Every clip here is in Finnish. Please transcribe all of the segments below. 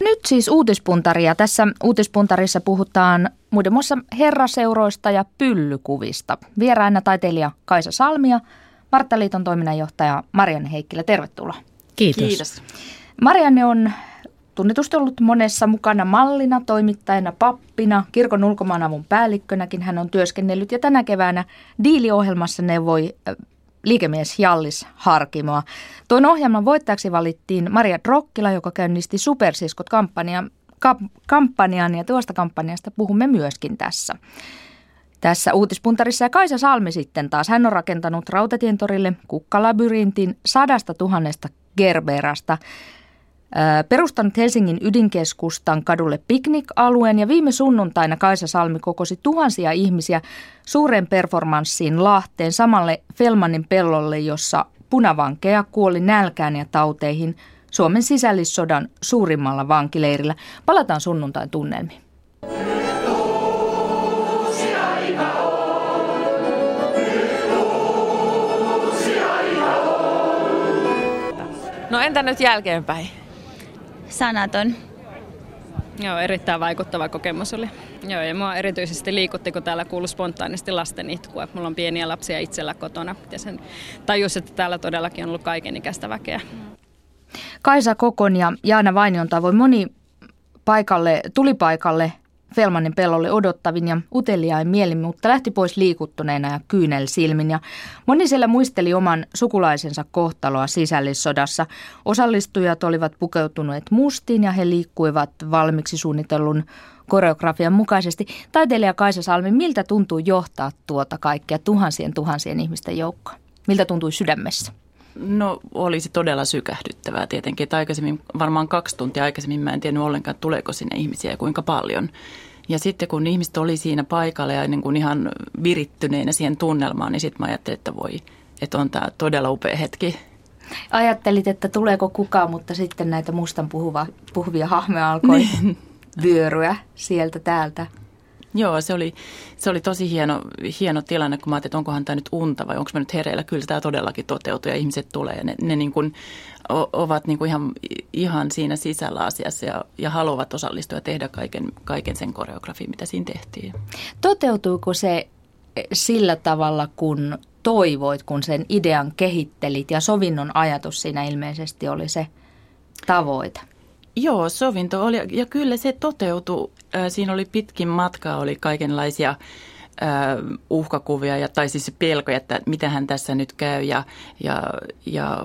Nyt siis uutispuntaria. Tässä uutispuntarissa puhutaan muiden muassa herraseuroista ja pyllykuvista. Vieraana taiteilija Kaisa Salmia, Marttaliiton toiminnanjohtaja Marianne Heikkilä. Tervetuloa. Kiitos. Kiitos. Marianne on tunnetusti ollut monessa mukana mallina, toimittajana, pappina, kirkon ulkomaanavun päällikkönäkin hän on työskennellyt ja tänä keväänä diiliohjelmassa neuvoi liikemies Jallis Harkimoa. Tuon ohjelman voittajaksi valittiin Maria Drokkila, joka käynnisti Supersiskot-kampanjan kampanjan ja tuosta kampanjasta puhumme myöskin tässä. Tässä uutispuntarissa ja Kaisa Salmi sitten taas. Hän on rakentanut Rautatientorille kukkalabyrintin sadasta tuhannesta gerberasta perustanut Helsingin ydinkeskustan kadulle piknik-alueen ja viime sunnuntaina Kaisa Salmi kokosi tuhansia ihmisiä suuren performanssiin Lahteen samalle Felmanin pellolle, jossa punavankeja kuoli nälkään ja tauteihin Suomen sisällissodan suurimmalla vankileirillä. Palataan sunnuntain tunnelmiin. No entä nyt jälkeenpäin? Sanaton. Joo, erittäin vaikuttava kokemus oli. Joo, ja mua erityisesti liikutti, kun täällä kuului spontaanisti lasten itkua. Mulla on pieniä lapsia itsellä kotona ja sen tajus, että täällä todellakin on ollut kaikenikäistä väkeä. Kaisa Kokon ja Jaana Vainion tavoin moni paikalle, tuli paikalle Felmanin pellolle odottavin ja uteliain mielin, mutta lähti pois liikuttuneena ja kyynel silmin. Ja moni siellä muisteli oman sukulaisensa kohtaloa sisällissodassa. Osallistujat olivat pukeutuneet mustiin ja he liikkuivat valmiiksi suunnitellun koreografian mukaisesti. Taiteilija Kaisa Salmi, miltä tuntuu johtaa tuota kaikkea tuhansien tuhansien ihmisten joukkoa? Miltä tuntui sydämessä? No olisi todella sykähdyttävää tietenkin, että aikaisemmin, varmaan kaksi tuntia aikaisemmin mä en tiennyt ollenkaan, tuleeko sinne ihmisiä ja kuinka paljon. Ja sitten kun ihmiset oli siinä paikalla ja niin kuin ihan virittyneenä siihen tunnelmaan, niin sitten mä ajattelin, että voi, että on tämä todella upea hetki. Ajattelit, että tuleeko kukaan, mutta sitten näitä mustan puhuva, puhuvia hahmoja alkoi niin. vyöryä sieltä täältä. Joo, se oli, se oli tosi hieno, hieno tilanne, kun mä ajattelin, että onkohan tämä nyt unta vai onko mä nyt hereillä. Kyllä tämä todellakin toteutuu ja ihmiset tulee ne, ne niin kuin ovat niin kuin ihan, ihan siinä sisällä asiassa ja, ja haluavat osallistua ja tehdä kaiken, kaiken sen koreografiin, mitä siinä tehtiin. Toteutuuko se sillä tavalla, kun toivoit, kun sen idean kehittelit ja sovinnon ajatus siinä ilmeisesti oli se tavoite? Joo, sovinto oli ja kyllä se toteutui. Siinä oli pitkin matkaa, oli kaikenlaisia uhkakuvia ja, tai siis pelkoja, että mitähän tässä nyt käy ja, ja, ja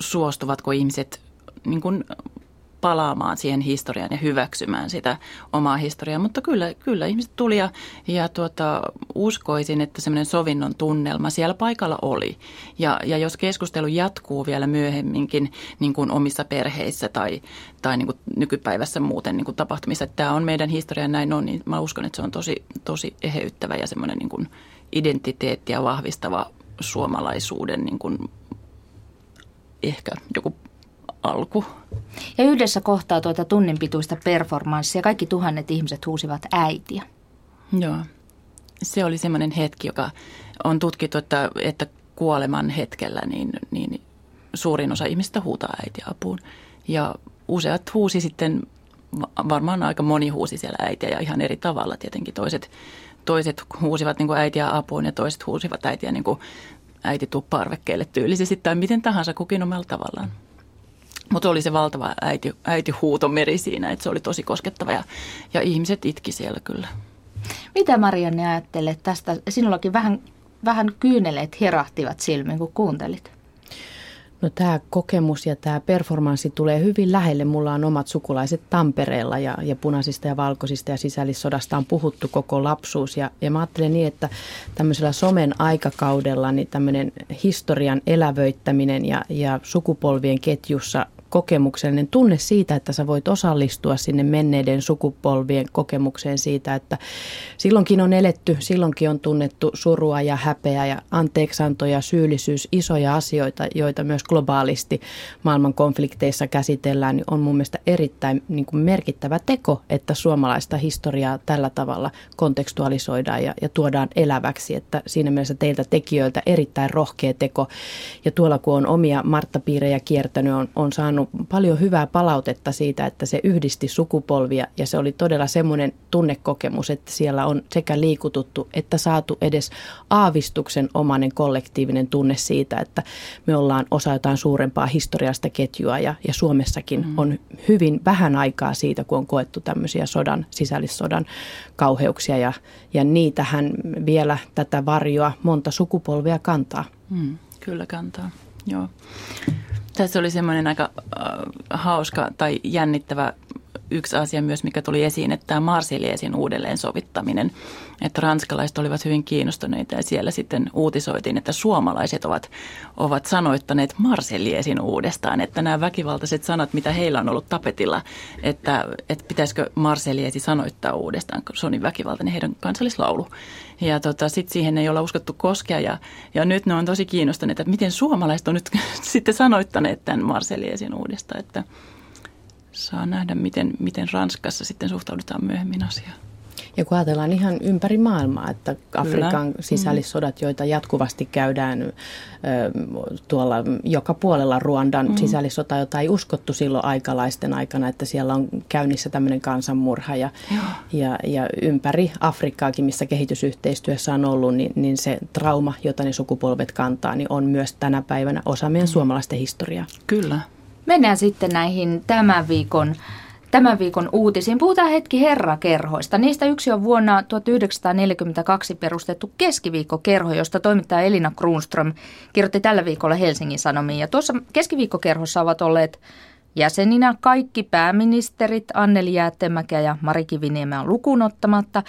suostuvatko ihmiset niin kuin palaamaan siihen historiaan ja hyväksymään sitä omaa historiaa. Mutta kyllä, kyllä ihmiset tuli ja, ja tuota, uskoisin, että semmoinen sovinnon tunnelma siellä paikalla oli. Ja, ja jos keskustelu jatkuu vielä myöhemminkin niin kuin omissa perheissä tai, tai niin kuin nykypäivässä muuten niin kuin tapahtumissa, että tämä on meidän historia näin on, niin mä uskon, että se on tosi, tosi eheyttävä ja semmoinen niin kuin identiteettiä vahvistava suomalaisuuden niin kuin ehkä joku alku. Ja yhdessä kohtaa tuota tunnin pituista performanssia kaikki tuhannet ihmiset huusivat äitiä. Joo. Se oli semmoinen hetki, joka on tutkittu, että, että kuoleman hetkellä niin, niin suurin osa ihmistä huutaa äitiä apuun. Ja useat huusi sitten, varmaan aika moni huusi siellä äitiä ja ihan eri tavalla tietenkin. Toiset, toiset huusivat niin kuin äitiä apuun ja toiset huusivat äitiä niin kuin äiti tuu parvekkeelle tyylisesti tai miten tahansa kukin omalla tavallaan. Mutta oli se valtava äiti, äitihuutomeri siinä, että se oli tosi koskettava ja, ja ihmiset itki siellä kyllä. Mitä Marianne ajattelet tästä? Sinullakin vähän, vähän kyyneleet herahtivat silmiin, kun kuuntelit. No tämä kokemus ja tämä performanssi tulee hyvin lähelle. Mulla on omat sukulaiset Tampereella ja, ja punaisista ja valkoisista ja sisällissodasta on puhuttu koko lapsuus. Ja, ja mä ajattelen niin, että tämmöisellä somen aikakaudella niin tämmöinen historian elävöittäminen ja, ja sukupolvien ketjussa kokemuksellinen tunne siitä, että sä voit osallistua sinne menneiden sukupolvien kokemukseen siitä, että silloinkin on eletty, silloinkin on tunnettu surua ja häpeä ja anteeksanto ja syyllisyys, isoja asioita, joita myös globaalisti maailman konflikteissa käsitellään, niin on mun mielestä erittäin niin kuin merkittävä teko, että suomalaista historiaa tällä tavalla kontekstualisoidaan ja, ja tuodaan eläväksi, että siinä mielessä teiltä tekijöiltä erittäin rohkea teko. Ja tuolla kun on omia Martta-piirejä kiertänyt, on, on saanut saanut paljon hyvää palautetta siitä, että se yhdisti sukupolvia ja se oli todella semmoinen tunnekokemus, että siellä on sekä liikututtu että saatu edes aavistuksen omainen kollektiivinen tunne siitä, että me ollaan osa jotain suurempaa historiasta ketjua ja, ja Suomessakin mm. on hyvin vähän aikaa siitä, kun on koettu tämmöisiä sodan, sisällissodan kauheuksia ja, ja niitähän vielä tätä varjoa monta sukupolvia kantaa. Mm, kyllä kantaa, joo. Tässä oli semmoinen aika äh, hauska tai jännittävä yksi asia myös, mikä tuli esiin, että tämä Marsiliesin uudelleen sovittaminen, että ranskalaiset olivat hyvin kiinnostuneita ja siellä sitten uutisoitiin, että suomalaiset ovat, ovat sanoittaneet Marsiliesin uudestaan, että nämä väkivaltaiset sanat, mitä heillä on ollut tapetilla, että, että pitäisikö Marseliesi sanoittaa uudestaan, kun se on niin väkivaltainen heidän kansallislaulu. Ja tota, sitten siihen ei olla uskottu koskea ja, ja nyt ne on tosi kiinnostuneita, että miten suomalaiset on nyt sitten sanoittaneet tämän Marseliesin uudestaan, että saa nähdä, miten, miten Ranskassa sitten suhtaudutaan myöhemmin asiaan. Ja kun ajatellaan ihan ympäri maailmaa, että Afrikan Kyllä. sisällissodat, joita jatkuvasti käydään ö, tuolla joka puolella Ruandan mm. sisällissota, jota ei uskottu silloin aikalaisten aikana, että siellä on käynnissä tämmöinen kansanmurha. Ja, ja, ja ympäri Afrikkaakin, missä kehitysyhteistyössä on ollut, niin, niin se trauma, jota ne sukupolvet kantaa, niin on myös tänä päivänä osa meidän mm. suomalaisten historiaa. Kyllä. Mennään sitten näihin tämän viikon tämän viikon uutisiin. Puhutaan hetki herrakerhoista. Niistä yksi on vuonna 1942 perustettu keskiviikkokerho, josta toimittaja Elina Kruunström kirjoitti tällä viikolla Helsingin Sanomiin. Ja tuossa keskiviikkokerhossa ovat olleet jäseninä kaikki pääministerit Anneli Jäätemäkeä ja Mari Kiviniemeä lukuun ottamatta,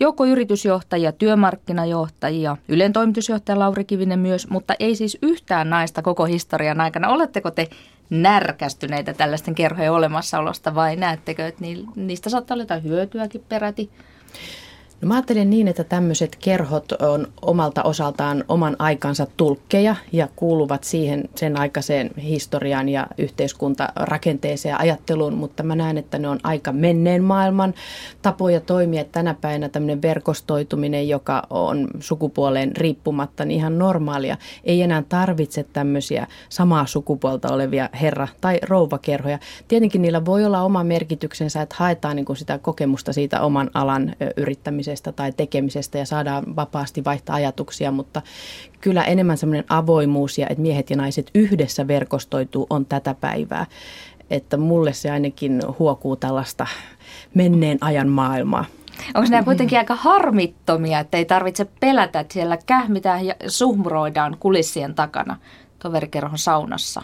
joukko yritysjohtajia, työmarkkinajohtajia, Ylen toimitusjohtaja Lauri Kivinen myös, mutta ei siis yhtään naista koko historian aikana. Oletteko te närkästyneitä tällaisten kerhojen olemassaolosta vai näettekö, että niistä saattaa olla jotain hyötyäkin peräti? No mä ajattelen niin, että tämmöiset kerhot on omalta osaltaan oman aikansa tulkkeja ja kuuluvat siihen sen aikaiseen historiaan ja yhteiskuntarakenteeseen ja ajatteluun, mutta mä näen, että ne on aika menneen maailman tapoja toimia. Tänä päivänä tämmöinen verkostoituminen, joka on sukupuoleen riippumatta, niin ihan normaalia. Ei enää tarvitse tämmöisiä samaa sukupuolta olevia herra- tai rouvakerhoja. Tietenkin niillä voi olla oma merkityksensä, että haetaan niin kuin sitä kokemusta siitä oman alan yrittämisestä puhumisesta tai tekemisestä ja saadaan vapaasti vaihtaa ajatuksia, mutta kyllä enemmän semmoinen avoimuus ja että miehet ja naiset yhdessä verkostoituu on tätä päivää. Että mulle se ainakin huokuu tällaista menneen ajan maailmaa. Onko nämä kuitenkin aika harmittomia, että ei tarvitse pelätä, että siellä kähmitään ja suhmuroidaan kulissien takana toverikerhon saunassa?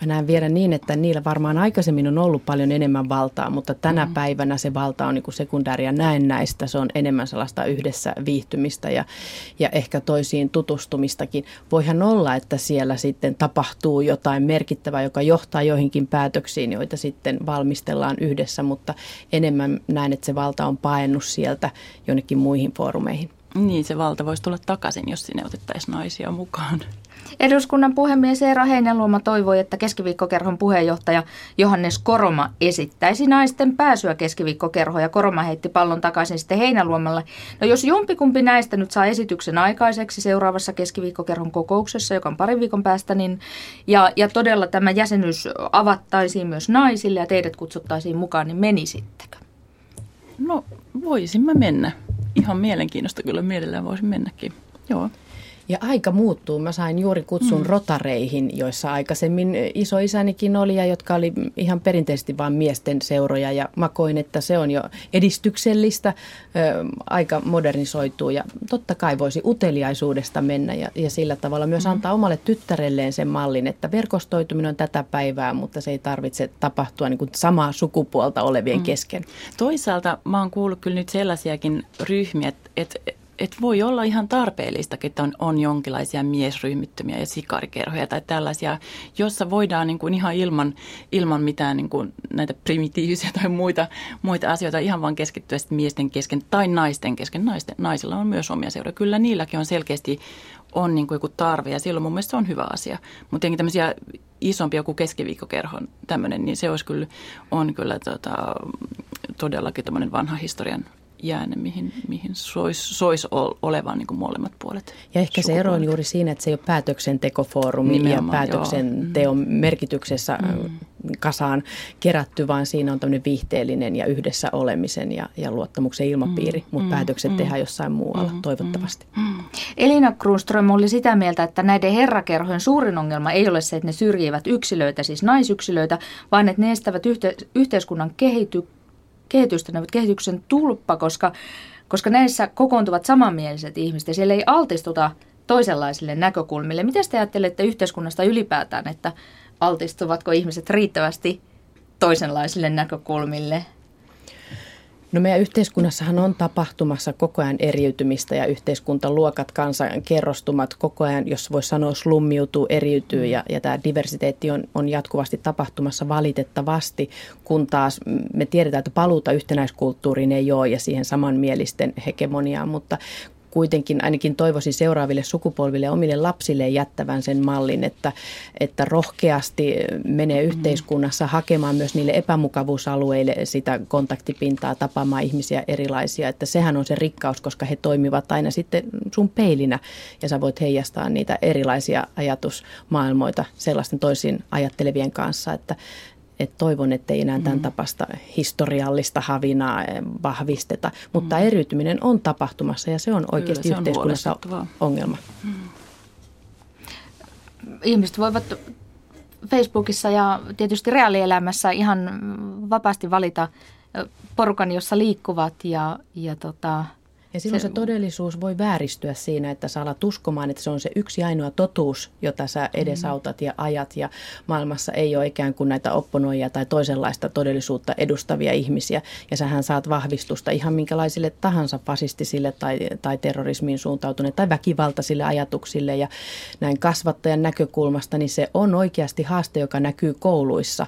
Mä näen vielä niin, että niillä varmaan aikaisemmin on ollut paljon enemmän valtaa, mutta tänä mm. päivänä se valta on niin sekundääriä näistä. Se on enemmän sellaista yhdessä viihtymistä ja, ja ehkä toisiin tutustumistakin. Voihan olla, että siellä sitten tapahtuu jotain merkittävää, joka johtaa joihinkin päätöksiin, joita sitten valmistellaan yhdessä, mutta enemmän näen, että se valta on paennut sieltä jonnekin muihin foorumeihin. Niin, se valta voisi tulla takaisin, jos sinne otettaisiin naisia mukaan. Eduskunnan puhemies Eero Heinäluoma toivoi, että keskiviikkokerhon puheenjohtaja Johannes Koroma esittäisi naisten pääsyä keskiviikkokerhoon ja Koroma heitti pallon takaisin sitten Heinäluomalle. No jos jompikumpi näistä nyt saa esityksen aikaiseksi seuraavassa keskiviikkokerhon kokouksessa, joka on parin viikon päästä, niin ja, ja todella tämä jäsenyys avattaisiin myös naisille ja teidät kutsuttaisiin mukaan, niin menisittekö? No voisimme mennä. Ihan mielenkiinnosta kyllä mielellään voisin mennäkin. Joo. Ja aika muuttuu. Mä sain juuri kutsun mm. rotareihin, joissa aikaisemmin isoisänikin oli ja jotka oli ihan perinteisesti vain miesten seuroja. Ja mä koin, että se on jo edistyksellistä, ö, aika modernisoituu ja totta kai voisi uteliaisuudesta mennä ja, ja sillä tavalla myös mm. antaa omalle tyttärelleen sen mallin, että verkostoituminen on tätä päivää, mutta se ei tarvitse tapahtua niin kuin samaa sukupuolta olevien mm. kesken. Toisaalta mä oon kuullut kyllä nyt sellaisiakin ryhmiä, että, että et voi olla ihan tarpeellista, että on, on jonkinlaisia miesryhmittymiä ja sikarikerhoja tai tällaisia, jossa voidaan niin kuin ihan ilman, ilman mitään niin kuin näitä primitiivisiä tai muita, muita asioita ihan vaan keskittyä miesten kesken tai naisten kesken. Naisten, naisilla on myös omia seuroja. Kyllä niilläkin on selkeästi on niin kuin joku tarve ja silloin mun mielestä se on hyvä asia. Mutta tietenkin tämmöisiä isompia kuin keskiviikkokerhon tämmöinen, niin se olisi kyllä, on kyllä tota, todellakin tämmöinen vanha historian jäänne, mihin, mihin sois, sois olevan niin kuin molemmat puolet. Ja ehkä se ero on juuri siinä, että se ei ole päätöksentekofoorumi Nimenomaan, ja päätöksenteon joo. Mm. merkityksessä mm. kasaan kerätty, vaan siinä on tämmöinen viihteellinen ja yhdessä olemisen ja, ja luottamuksen ilmapiiri, mm. mutta mm. päätökset mm. tehdään jossain muualla mm. toivottavasti. Mm. Elina Kruunström oli sitä mieltä, että näiden herrakerhojen suurin ongelma ei ole se, että ne syrjivät yksilöitä, siis naisyksilöitä, vaan että ne estävät yhte- yhteiskunnan kehity- kehitystä, ne ovat kehityksen tulppa, koska, koska näissä kokoontuvat samanmieliset ihmiset ja siellä ei altistuta toisenlaisille näkökulmille. Miten te ajattelette yhteiskunnasta ylipäätään, että altistuvatko ihmiset riittävästi toisenlaisille näkökulmille? No meidän yhteiskunnassahan on tapahtumassa koko ajan eriytymistä ja yhteiskuntaluokat, kansan kerrostumat koko ajan, jos voisi sanoa slummiutuu, eriytyy ja, ja tämä diversiteetti on, on jatkuvasti tapahtumassa valitettavasti, kun taas me tiedetään, että paluuta yhtenäiskulttuuriin ei ole ja siihen samanmielisten hegemoniaan, mutta kuitenkin ainakin toivoisin seuraaville sukupolville ja omille lapsille jättävän sen mallin, että, että rohkeasti menee yhteiskunnassa hakemaan myös niille epämukavuusalueille sitä kontaktipintaa, tapaamaan ihmisiä erilaisia. Että sehän on se rikkaus, koska he toimivat aina sitten sun peilinä ja sä voit heijastaa niitä erilaisia ajatusmaailmoita sellaisten toisin ajattelevien kanssa, että, et toivon, että ei enää tämän mm. tapasta historiallista havinaa eh, vahvisteta. Mutta mm. eriytyminen on tapahtumassa ja se on oikeasti Kyllä, se yhteiskunnassa on ongelma. Mm. Ihmiset voivat Facebookissa ja tietysti reaalielämässä ihan vapaasti valita porukan, jossa liikkuvat ja, ja tota, ja silloin se, se todellisuus voi vääristyä siinä, että sä alat uskomaan, että se on se yksi ainoa totuus, jota sä edesautat ja ajat. Ja maailmassa ei ole ikään kuin näitä opponoijia tai toisenlaista todellisuutta edustavia ihmisiä. Ja sähän saat vahvistusta ihan minkälaisille tahansa fasistisille tai, tai terrorismiin suuntautuneille tai väkivaltaisille ajatuksille. Ja näin kasvattajan näkökulmasta, niin se on oikeasti haaste, joka näkyy kouluissa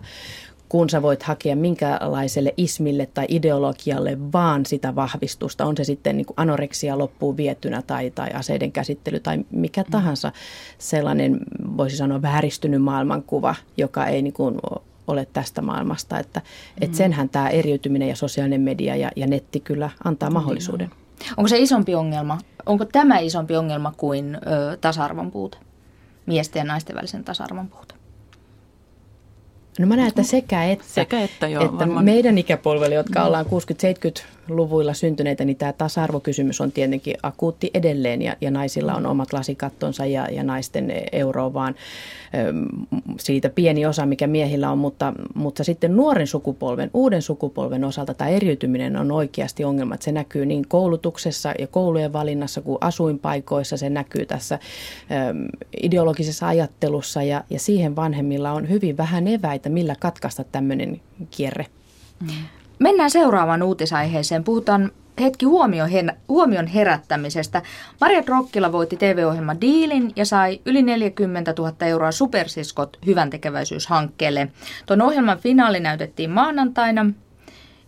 kun sä voit hakea minkälaiselle ismille tai ideologialle vaan sitä vahvistusta. On se sitten niin kuin anoreksia loppuun vietynä tai, tai aseiden käsittely tai mikä mm. tahansa sellainen, voisi sanoa, vääristynyt maailmankuva, joka ei niin kuin ole tästä maailmasta. Että, mm. et senhän tämä eriytyminen ja sosiaalinen media ja, ja netti kyllä antaa mahdollisuuden. Onko se isompi ongelma? Onko tämä isompi ongelma kuin ö, tasa-arvon puute? Miesten ja naisten välisen tasa-arvon puute? No mä näen, että sekä että, sekä että, joo, että meidän ikäpolvelle, jotka ollaan 60-70 luvuilla syntyneitä, niin tämä tasa-arvokysymys on tietenkin akuutti edelleen ja, ja naisilla on omat lasikattonsa ja, ja naisten euro vaan siitä pieni osa, mikä miehillä on, mutta, mutta sitten nuoren sukupolven, uuden sukupolven osalta tämä eriytyminen on oikeasti ongelma, se näkyy niin koulutuksessa ja koulujen valinnassa kuin asuinpaikoissa, se näkyy tässä ideologisessa ajattelussa ja, ja siihen vanhemmilla on hyvin vähän eväitä, millä katkaista tämmöinen kierre. Mm. Mennään seuraavaan uutisaiheeseen. Puhutaan hetki huomion herättämisestä. Maria Drokkila voitti TV-ohjelman Diilin ja sai yli 40 000 euroa Supersiskot hyvän tekeväisyyshankkeelle. Tuon ohjelman finaali näytettiin maanantaina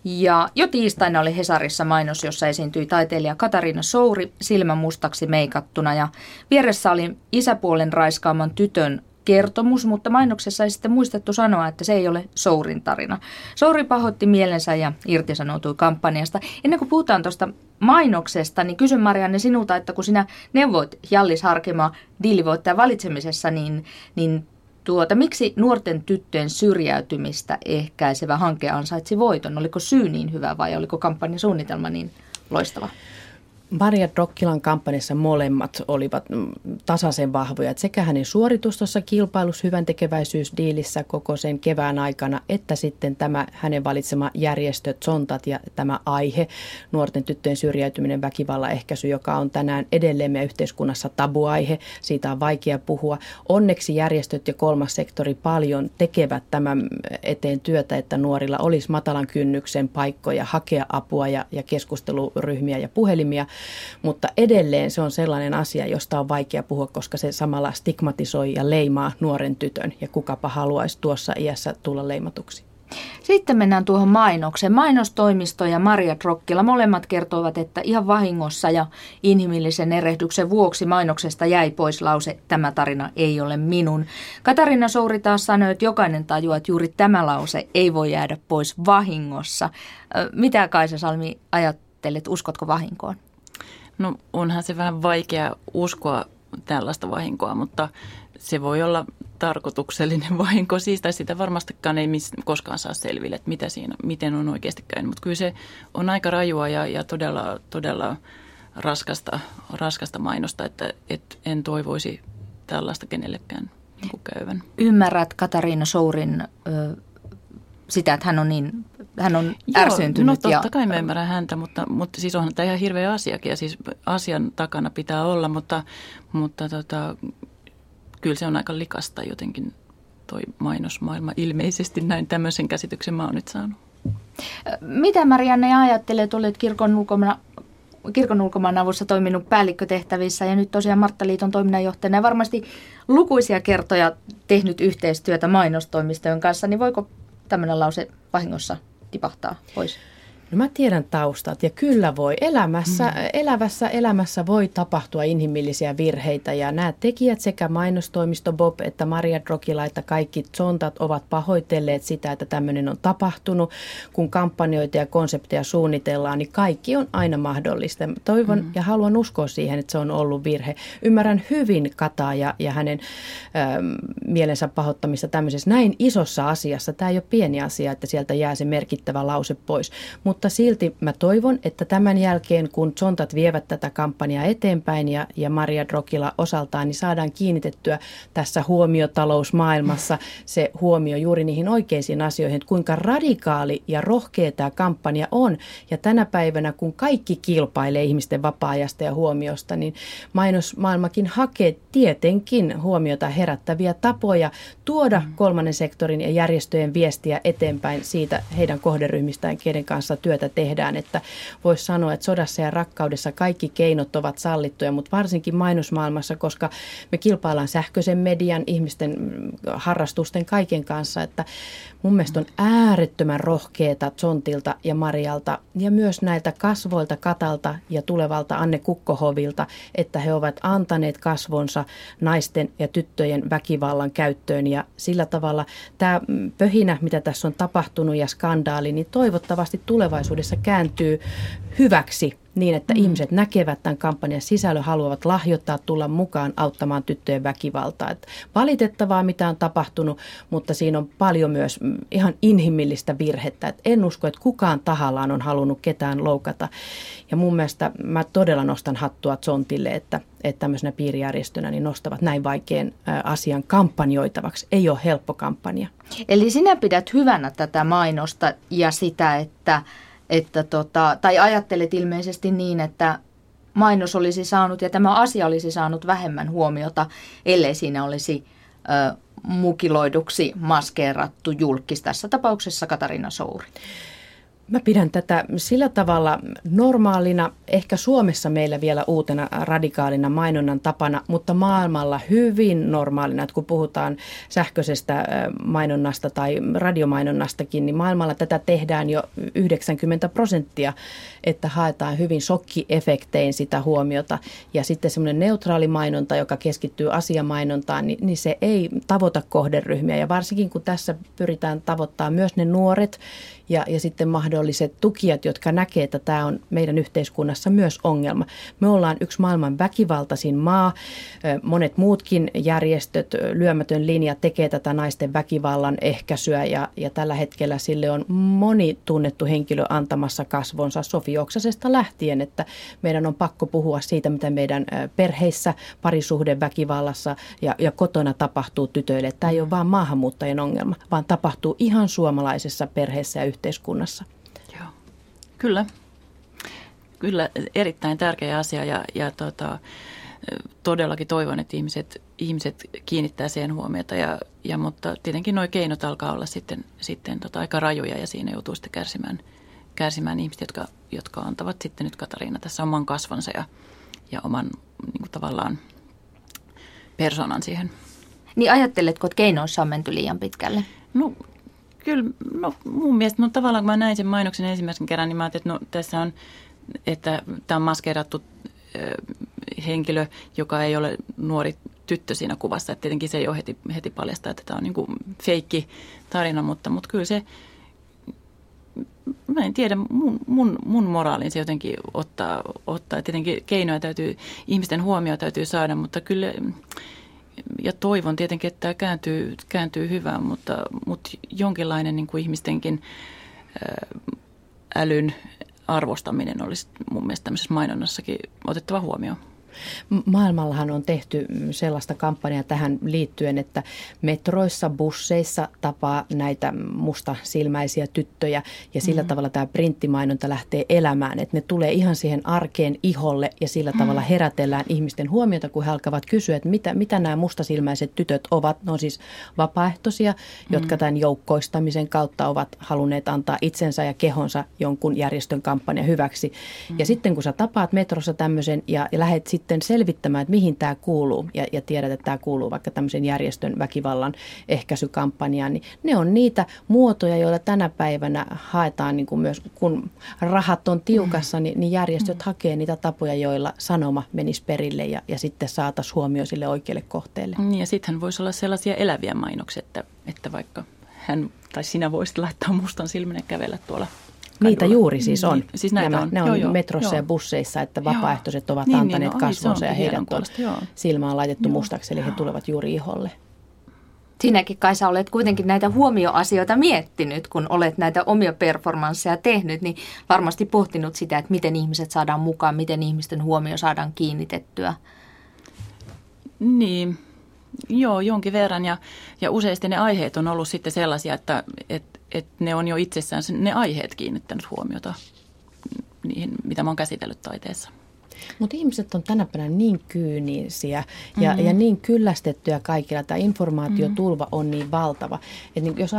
ja jo tiistaina oli Hesarissa mainos, jossa esiintyi taiteilija Katariina Souri silmä mustaksi meikattuna ja vieressä oli isäpuolen raiskaaman tytön kertomus, mutta mainoksessa ei sitten muistettu sanoa, että se ei ole Sourin tarina. Souri pahoitti mielensä ja irtisanoutui kampanjasta. Ennen kuin puhutaan tuosta mainoksesta, niin kysyn Marianne sinulta, että kun sinä neuvoit Jallis Harkimaa diilivoittajan valitsemisessa, niin, niin tuota, miksi nuorten tyttöjen syrjäytymistä ehkäisevä hanke ansaitsi voiton? Oliko syy niin hyvä vai oliko kampanjasuunnitelma niin loistava? Maria Rokkilan kampanjassa molemmat olivat mm, tasaisen vahvoja. Sekä hänen suoritus tuossa kilpailussa hyvän tekeväisyysdiilissä koko sen kevään aikana, että sitten tämä hänen valitsema järjestö Zontat ja tämä aihe, nuorten tyttöjen syrjäytyminen, väkivallan ehkäisy, joka on tänään edelleen meidän yhteiskunnassa tabuaihe. Siitä on vaikea puhua. Onneksi järjestöt ja kolmas sektori paljon tekevät tämän eteen työtä, että nuorilla olisi matalan kynnyksen paikkoja hakea apua ja, ja keskusteluryhmiä ja puhelimia – mutta edelleen se on sellainen asia, josta on vaikea puhua, koska se samalla stigmatisoi ja leimaa nuoren tytön ja kukapa haluaisi tuossa iässä tulla leimatuksi. Sitten mennään tuohon mainokseen. Mainostoimisto ja Maria Trokkila molemmat kertovat, että ihan vahingossa ja inhimillisen erehdyksen vuoksi mainoksesta jäi pois lause Tämä tarina ei ole minun. Katarina Souri taas sanoi, että jokainen tajuaa, että juuri tämä lause ei voi jäädä pois vahingossa. Mitä Kaisa Salmi ajat, ajattelet? Uskotko vahinkoon? No onhan se vähän vaikea uskoa tällaista vahinkoa, mutta se voi olla tarkoituksellinen vahinko siis, tai sitä varmastikaan ei koskaan saa selville, että mitä siinä, miten on oikeasti käynyt. Mutta kyllä se on aika rajua ja, ja todella, todella raskasta, raskasta mainosta, että, että en toivoisi tällaista kenellekään niin käyvän. Ymmärrät Katariina Sourin sitä, että hän on niin hän on Joo, ärsyntynyt. No totta ja... kai mä ymmärrän häntä, mutta, mutta siis onhan tämä ihan hirveä asiakin ja siis asian takana pitää olla, mutta, mutta tota, kyllä se on aika likasta jotenkin toi mainosmaailma. Ilmeisesti näin tämmöisen käsityksen mä oon nyt saanut. Mitä Marianne ajattelet, olet kirkon ulkomana kirkon ulkomaan avussa toiminut päällikkötehtävissä ja nyt tosiaan Marttaliiton toiminnanjohtajana ja varmasti lukuisia kertoja tehnyt yhteistyötä mainostoimistojen kanssa, niin voiko tämmöinen lause vahingossa tipahtaa pois? No mä tiedän taustat ja kyllä voi. Elämässä, mm. Elävässä elämässä voi tapahtua inhimillisiä virheitä ja nämä tekijät sekä mainostoimisto Bob että Maria Drokila että kaikki zontat ovat pahoitelleet sitä, että tämmöinen on tapahtunut. Kun kampanjoita ja konsepteja suunnitellaan, niin kaikki on aina mahdollista. Toivon mm. ja haluan uskoa siihen, että se on ollut virhe. Ymmärrän hyvin Kataa ja, ja hänen ähm, mielensä pahoittamista tämmöisessä näin isossa asiassa. Tämä ei ole pieni asia, että sieltä jää se merkittävä lause pois. Mutta mutta silti mä toivon, että tämän jälkeen, kun Zontat vievät tätä kampanjaa eteenpäin ja, ja Maria Drokila osaltaan, niin saadaan kiinnitettyä tässä huomiotalousmaailmassa se huomio juuri niihin oikeisiin asioihin, että kuinka radikaali ja rohkea tämä kampanja on. Ja tänä päivänä, kun kaikki kilpailee ihmisten vapaa-ajasta ja huomiosta, niin mainosmaailmakin hakee tietenkin huomiota herättäviä tapoja tuoda mm. kolmannen sektorin ja järjestöjen viestiä eteenpäin siitä heidän kohderyhmistään, keiden kanssa työ työtä tehdään, että voisi sanoa, että sodassa ja rakkaudessa kaikki keinot ovat sallittuja, mutta varsinkin mainosmaailmassa, koska me kilpaillaan sähköisen median, ihmisten harrastusten kaiken kanssa, että mun mielestä on äärettömän rohkeeta Zontilta ja Marialta ja myös näiltä kasvoilta Katalta ja tulevalta Anne Kukkohovilta, että he ovat antaneet kasvonsa naisten ja tyttöjen väkivallan käyttöön. Ja sillä tavalla tämä pöhinä, mitä tässä on tapahtunut ja skandaali, niin toivottavasti tulevaisuudessa kääntyy hyväksi niin, että mm. ihmiset näkevät tämän kampanjan sisällön, haluavat lahjoittaa, tulla mukaan auttamaan tyttöjen väkivaltaa. Että valitettavaa, mitä on tapahtunut, mutta siinä on paljon myös ihan inhimillistä virhettä. Että en usko, että kukaan tahallaan on halunnut ketään loukata. Ja mun mielestä mä todella nostan hattua Zontille, että, että tämmöisenä piirijärjestönä niin nostavat näin vaikean asian kampanjoitavaksi. Ei ole helppo kampanja. Eli sinä pidät hyvänä tätä mainosta ja sitä, että että tota, tai ajattelet ilmeisesti niin, että mainos olisi saanut ja tämä asia olisi saanut vähemmän huomiota, ellei siinä olisi ö, mukiloiduksi maskeerattu julkis, tässä tapauksessa Katarina Souri. Mä pidän tätä sillä tavalla normaalina, ehkä Suomessa meillä vielä uutena radikaalina mainonnan tapana, mutta maailmalla hyvin normaalina, että kun puhutaan sähköisestä mainonnasta tai radiomainonnastakin, niin maailmalla tätä tehdään jo 90 prosenttia, että haetaan hyvin shokkiefektein sitä huomiota. Ja sitten semmoinen neutraali mainonta, joka keskittyy asiamainontaan, niin, niin se ei tavoita kohderyhmiä. Ja varsinkin kun tässä pyritään tavoittaa myös ne nuoret, ja, ja sitten mahdolliset tukijat, jotka näkee, että tämä on meidän yhteiskunnassa myös ongelma. Me ollaan yksi maailman väkivaltaisin maa. Monet muutkin järjestöt, Lyömätön linja tekee tätä naisten väkivallan ehkäisyä ja, ja tällä hetkellä sille on moni tunnettu henkilö antamassa kasvonsa Sofi Oksasesta lähtien, että meidän on pakko puhua siitä, mitä meidän perheissä, parisuhden väkivallassa ja, ja kotona tapahtuu tytöille. Tämä ei ole vain maahanmuuttajien ongelma, vaan tapahtuu ihan suomalaisessa perheessä ja yhteiskunnassa. Joo, kyllä. Kyllä, erittäin tärkeä asia ja, ja tota, todellakin toivon, että ihmiset, ihmiset kiinnittää siihen huomiota, ja, ja, mutta tietenkin nuo keinot alkaa olla sitten, sitten tota, aika rajoja ja siinä joutuu sitten kärsimään, kärsimään ihmiset, jotka, jotka antavat sitten nyt Katariina tässä oman kasvonsa ja, ja oman niin kuin tavallaan persoonan siihen. Niin ajatteletko, että keinoissa on menty liian pitkälle? No Kyllä, no mun mielestä, no tavallaan kun mä näin sen mainoksen ensimmäisen kerran, niin mä ajattelin, että no tässä on, että tämä on maskeerattu henkilö, joka ei ole nuori tyttö siinä kuvassa. Että tietenkin se ei ole heti, heti paljasta, että tämä on niin feikki tarina, mutta, mutta kyllä se, mä en tiedä, mun, mun, mun moraalin se jotenkin ottaa, ottaa. Tietenkin keinoja täytyy, ihmisten huomioon täytyy saada, mutta kyllä, ja toivon tietenkin, että tämä kääntyy, kääntyy hyvään, mutta, mutta jonkinlainen niin kuin ihmistenkin älyn arvostaminen olisi mun mielestä tämmöisessä mainonnassakin otettava huomioon. Maailmallahan on tehty sellaista kampanjaa tähän liittyen, että metroissa, busseissa tapaa näitä mustasilmäisiä tyttöjä ja sillä mm-hmm. tavalla tämä printtimainonta lähtee elämään, että ne tulee ihan siihen arkeen iholle ja sillä mm-hmm. tavalla herätellään ihmisten huomiota, kun he alkavat kysyä, että mitä, mitä nämä mustasilmäiset tytöt ovat. Ne on siis vapaaehtoisia, mm-hmm. jotka tämän joukkoistamisen kautta ovat halunneet antaa itsensä ja kehonsa jonkun järjestön kampanja hyväksi. Mm-hmm. Ja sitten kun sä tapaat metrossa tämmöisen ja, ja lähet sitten sitten selvittämään, että mihin tämä kuuluu ja, ja tiedät, että tämä kuuluu vaikka tämmöisen järjestön väkivallan ehkäisykampanjaan, niin ne on niitä muotoja, joilla tänä päivänä haetaan niin kuin myös, kun rahat on tiukassa, niin, niin järjestöt mm. hakee niitä tapoja, joilla sanoma menisi perille ja, ja sitten saataisiin huomio sille oikealle kohteelle. Niin ja sittenhän voisi olla sellaisia eläviä mainoksia, että, että vaikka hän tai sinä voisit laittaa mustan silminen kävellä tuolla Niitä juuri siis on. Niin, siis näitä Nämä, on. Ne on joo, joo, metrossa joo. ja busseissa, että vapaaehtoiset ovat niin, antaneet niin, no, kasvonsa ja heidän silmä on laitettu joo. mustaksi, eli he tulevat juuri iholle. Sinäkin Kaisa olet kuitenkin näitä huomioasioita miettinyt, kun olet näitä omia performansseja tehnyt, niin varmasti pohtinut sitä, että miten ihmiset saadaan mukaan, miten ihmisten huomio saadaan kiinnitettyä. Niin, joo, jonkin verran ja, ja useasti ne aiheet on ollut sitten sellaisia, että, että että ne on jo itsessään ne aiheet kiinnittänyt huomiota niihin, mitä mä oon käsitellyt taiteessa. Mutta ihmiset on tänä päivänä niin kyynisiä ja, mm-hmm. ja niin kyllästettyjä kaikilla. Tämä informaatiotulva mm-hmm. on niin valtava. Että niin, jos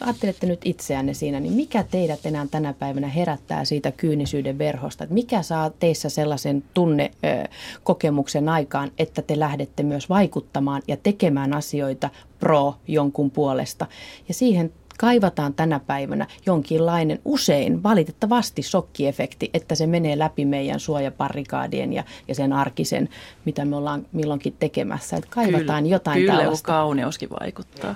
ajattelette nyt itseänne siinä, niin mikä teidät enää tänä päivänä herättää siitä kyynisyyden verhosta? Että mikä saa teissä sellaisen tunnekokemuksen aikaan, että te lähdette myös vaikuttamaan ja tekemään asioita pro jonkun puolesta? Ja siihen kaivataan tänä päivänä jonkinlainen usein valitettavasti shokkiefekti, että se menee läpi meidän suojaparikaadien ja, ja sen arkisen, mitä me ollaan milloinkin tekemässä. Että kaivataan kyllä, jotain kyllä tällaista. Kyllä kauneuskin vaikuttaa.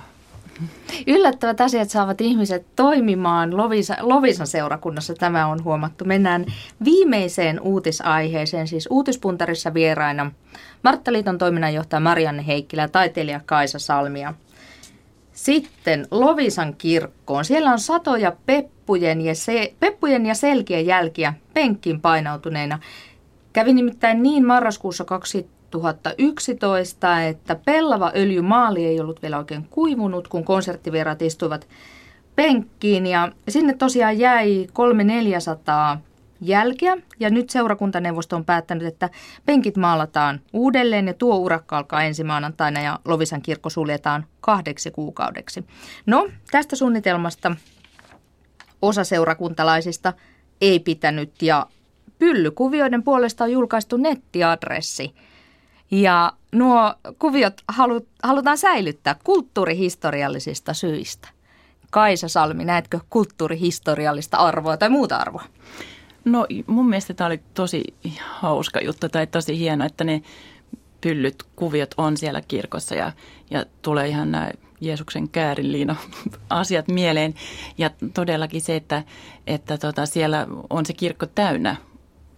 Yllättävät asiat saavat ihmiset toimimaan Lovisa, Lovisan seurakunnassa, tämä on huomattu. Mennään viimeiseen uutisaiheeseen, siis uutispuntarissa vieraina Marttaliiton toiminnanjohtaja Marianne Heikkilä ja taiteilija Kaisa Salmia. Sitten Lovisan kirkkoon. Siellä on satoja peppujen ja, se, peppujen ja selkien jälkiä penkkiin painautuneina. Kävi nimittäin niin marraskuussa 2011, että pellava öljymaali ei ollut vielä oikein kuivunut, kun konserttivieraat istuivat penkkiin. Ja sinne tosiaan jäi 300-400 jälkiä. Ja nyt seurakuntaneuvosto on päättänyt, että penkit maalataan uudelleen ja tuo urakka alkaa ensi maanantaina ja Lovisan kirkko suljetaan kahdeksi kuukaudeksi. No, tästä suunnitelmasta osa seurakuntalaisista ei pitänyt ja pyllykuvioiden puolesta on julkaistu nettiadressi. Ja nuo kuviot halu, halutaan säilyttää kulttuurihistoriallisista syistä. Kaisa Salmi, näetkö kulttuurihistoriallista arvoa tai muuta arvoa? No mun mielestä tämä oli tosi hauska juttu tai tosi hieno, että ne pyllyt, kuviot on siellä kirkossa ja, ja tulee ihan nämä Jeesuksen käärinliina asiat mieleen. Ja todellakin se, että, että tota, siellä on se kirkko täynnä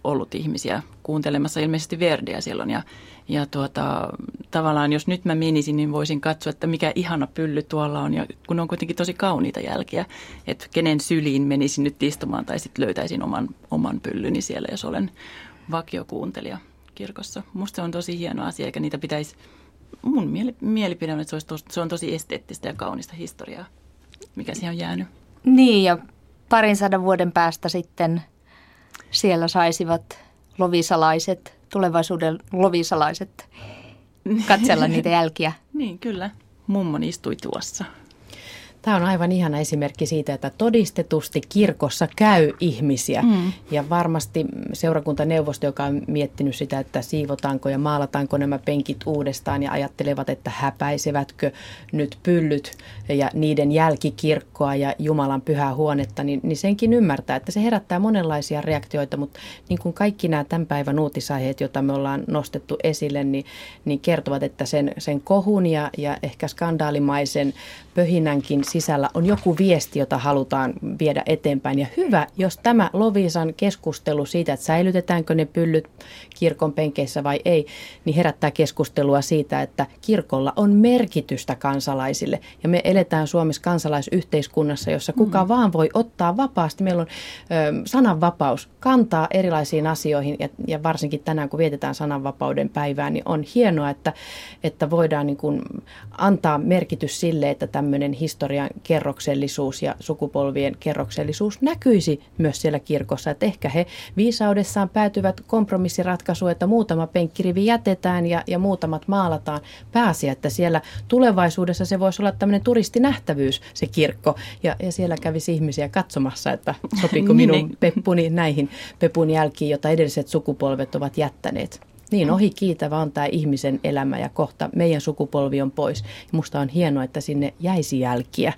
ollut ihmisiä kuuntelemassa ilmeisesti Verdiä silloin. Ja, ja tuota, tavallaan jos nyt mä menisin, niin voisin katsoa, että mikä ihana pylly tuolla on. Ja kun on kuitenkin tosi kauniita jälkiä, että kenen syliin menisin nyt istumaan tai sitten löytäisin oman, oman pyllyni siellä, jos olen vakiokuuntelija kirkossa. Musta se on tosi hieno asia, eikä niitä pitäisi, mun mielipide on, että se, olisi tos, se on tosi esteettistä ja kaunista historiaa, mikä siihen on jäänyt. Niin, ja parin sadan vuoden päästä sitten siellä saisivat lovisalaiset, tulevaisuuden lovisalaiset katsella niitä jälkiä. niin, kyllä. Mummon istui tuossa. Tämä on aivan ihana esimerkki siitä, että todistetusti kirkossa käy ihmisiä. Mm. Ja varmasti seurakuntaneuvosto, joka on miettinyt sitä, että siivotaanko ja maalataanko nämä penkit uudestaan ja ajattelevat, että häpäisevätkö nyt pyllyt ja niiden jälkikirkkoa ja Jumalan pyhää huonetta, niin, niin senkin ymmärtää, että se herättää monenlaisia reaktioita, mutta niin kuin kaikki nämä tämän päivän uutisaiheet, joita me ollaan nostettu esille, niin, niin kertovat, että sen, sen kohun ja, ja ehkä skandaalimaisen pöhinänkin sisällä on joku viesti, jota halutaan viedä eteenpäin. Ja hyvä, jos tämä Lovisan keskustelu siitä, että säilytetäänkö ne pyllyt kirkon penkeissä vai ei, niin herättää keskustelua siitä, että kirkolla on merkitystä kansalaisille. Ja me eletään Suomessa kansalaisyhteiskunnassa, jossa kuka mm. vaan voi ottaa vapaasti. Meillä on ö, sananvapaus, kantaa erilaisiin asioihin ja, ja varsinkin tänään, kun vietetään sananvapauden päivää, niin on hienoa, että, että voidaan niin kuin antaa merkitys sille, että tämmöinen historian kerroksellisuus ja sukupolvien kerroksellisuus näkyisi myös siellä kirkossa. Että ehkä he viisaudessaan päätyvät kompromissiratkaisuun, että muutama penkkirivi jätetään ja, ja muutamat maalataan. Pääsiä, että siellä tulevaisuudessa se voisi olla tämmöinen turistinähtävyys, se kirkko. Ja, ja siellä kävisi ihmisiä katsomassa, että sopiiko minun niin. peppuni näihin pepun jälkiin, jota edelliset sukupolvet ovat jättäneet. Niin ohi kiitävä on tämä ihmisen elämä ja kohta meidän sukupolvi on pois. Musta on hienoa, että sinne jäisi jälkiä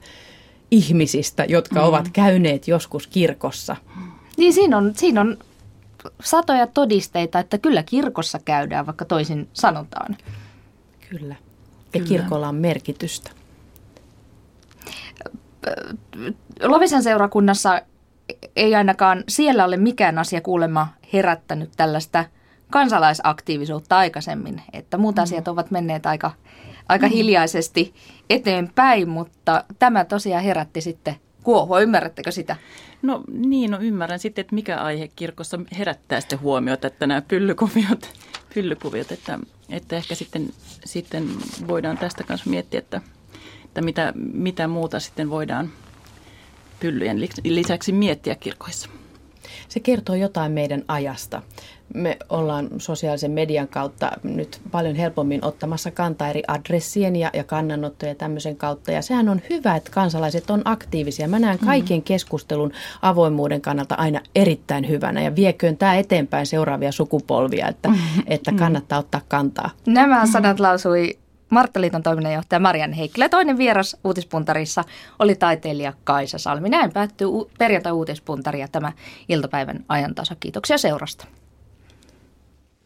ihmisistä, jotka mm. ovat käyneet joskus kirkossa. Niin siinä on, siinä on satoja todisteita, että kyllä kirkossa käydään, vaikka toisin sanotaan. Kyllä. Ja kyllä. kirkolla on merkitystä. Lovisan seurakunnassa ei ainakaan siellä ole mikään asia kuulemma herättänyt tällaista – kansalaisaktiivisuutta aikaisemmin, että muut mm. asiat ovat menneet aika, aika mm. hiljaisesti eteenpäin, mutta tämä tosiaan herätti sitten kuohua. Ymmärrättekö sitä? No niin, no ymmärrän sitten, että mikä aihe kirkossa herättää sitten huomiota, että nämä pyllykuviot, pyllykuviot että, että ehkä sitten, sitten voidaan tästä kanssa miettiä, että, että mitä, mitä muuta sitten voidaan pyllyjen lisäksi miettiä kirkoissa. Se kertoo jotain meidän ajasta me ollaan sosiaalisen median kautta nyt paljon helpommin ottamassa kantaa eri adressien ja, ja kannanottoja tämmöisen kautta. Ja sehän on hyvä, että kansalaiset on aktiivisia. Mä näen kaiken mm. keskustelun avoimuuden kannalta aina erittäin hyvänä ja vieköön tämä eteenpäin seuraavia sukupolvia, että, että kannattaa ottaa kantaa. Nämä sanat lausui Marttaliiton toiminnanjohtaja Marian Heikkilä. Toinen vieras uutispuntarissa oli taiteilija Kaisa Salmi. Näin päättyy perjantai uutispuntari ja tämä iltapäivän ajantasa. Kiitoksia seurasta.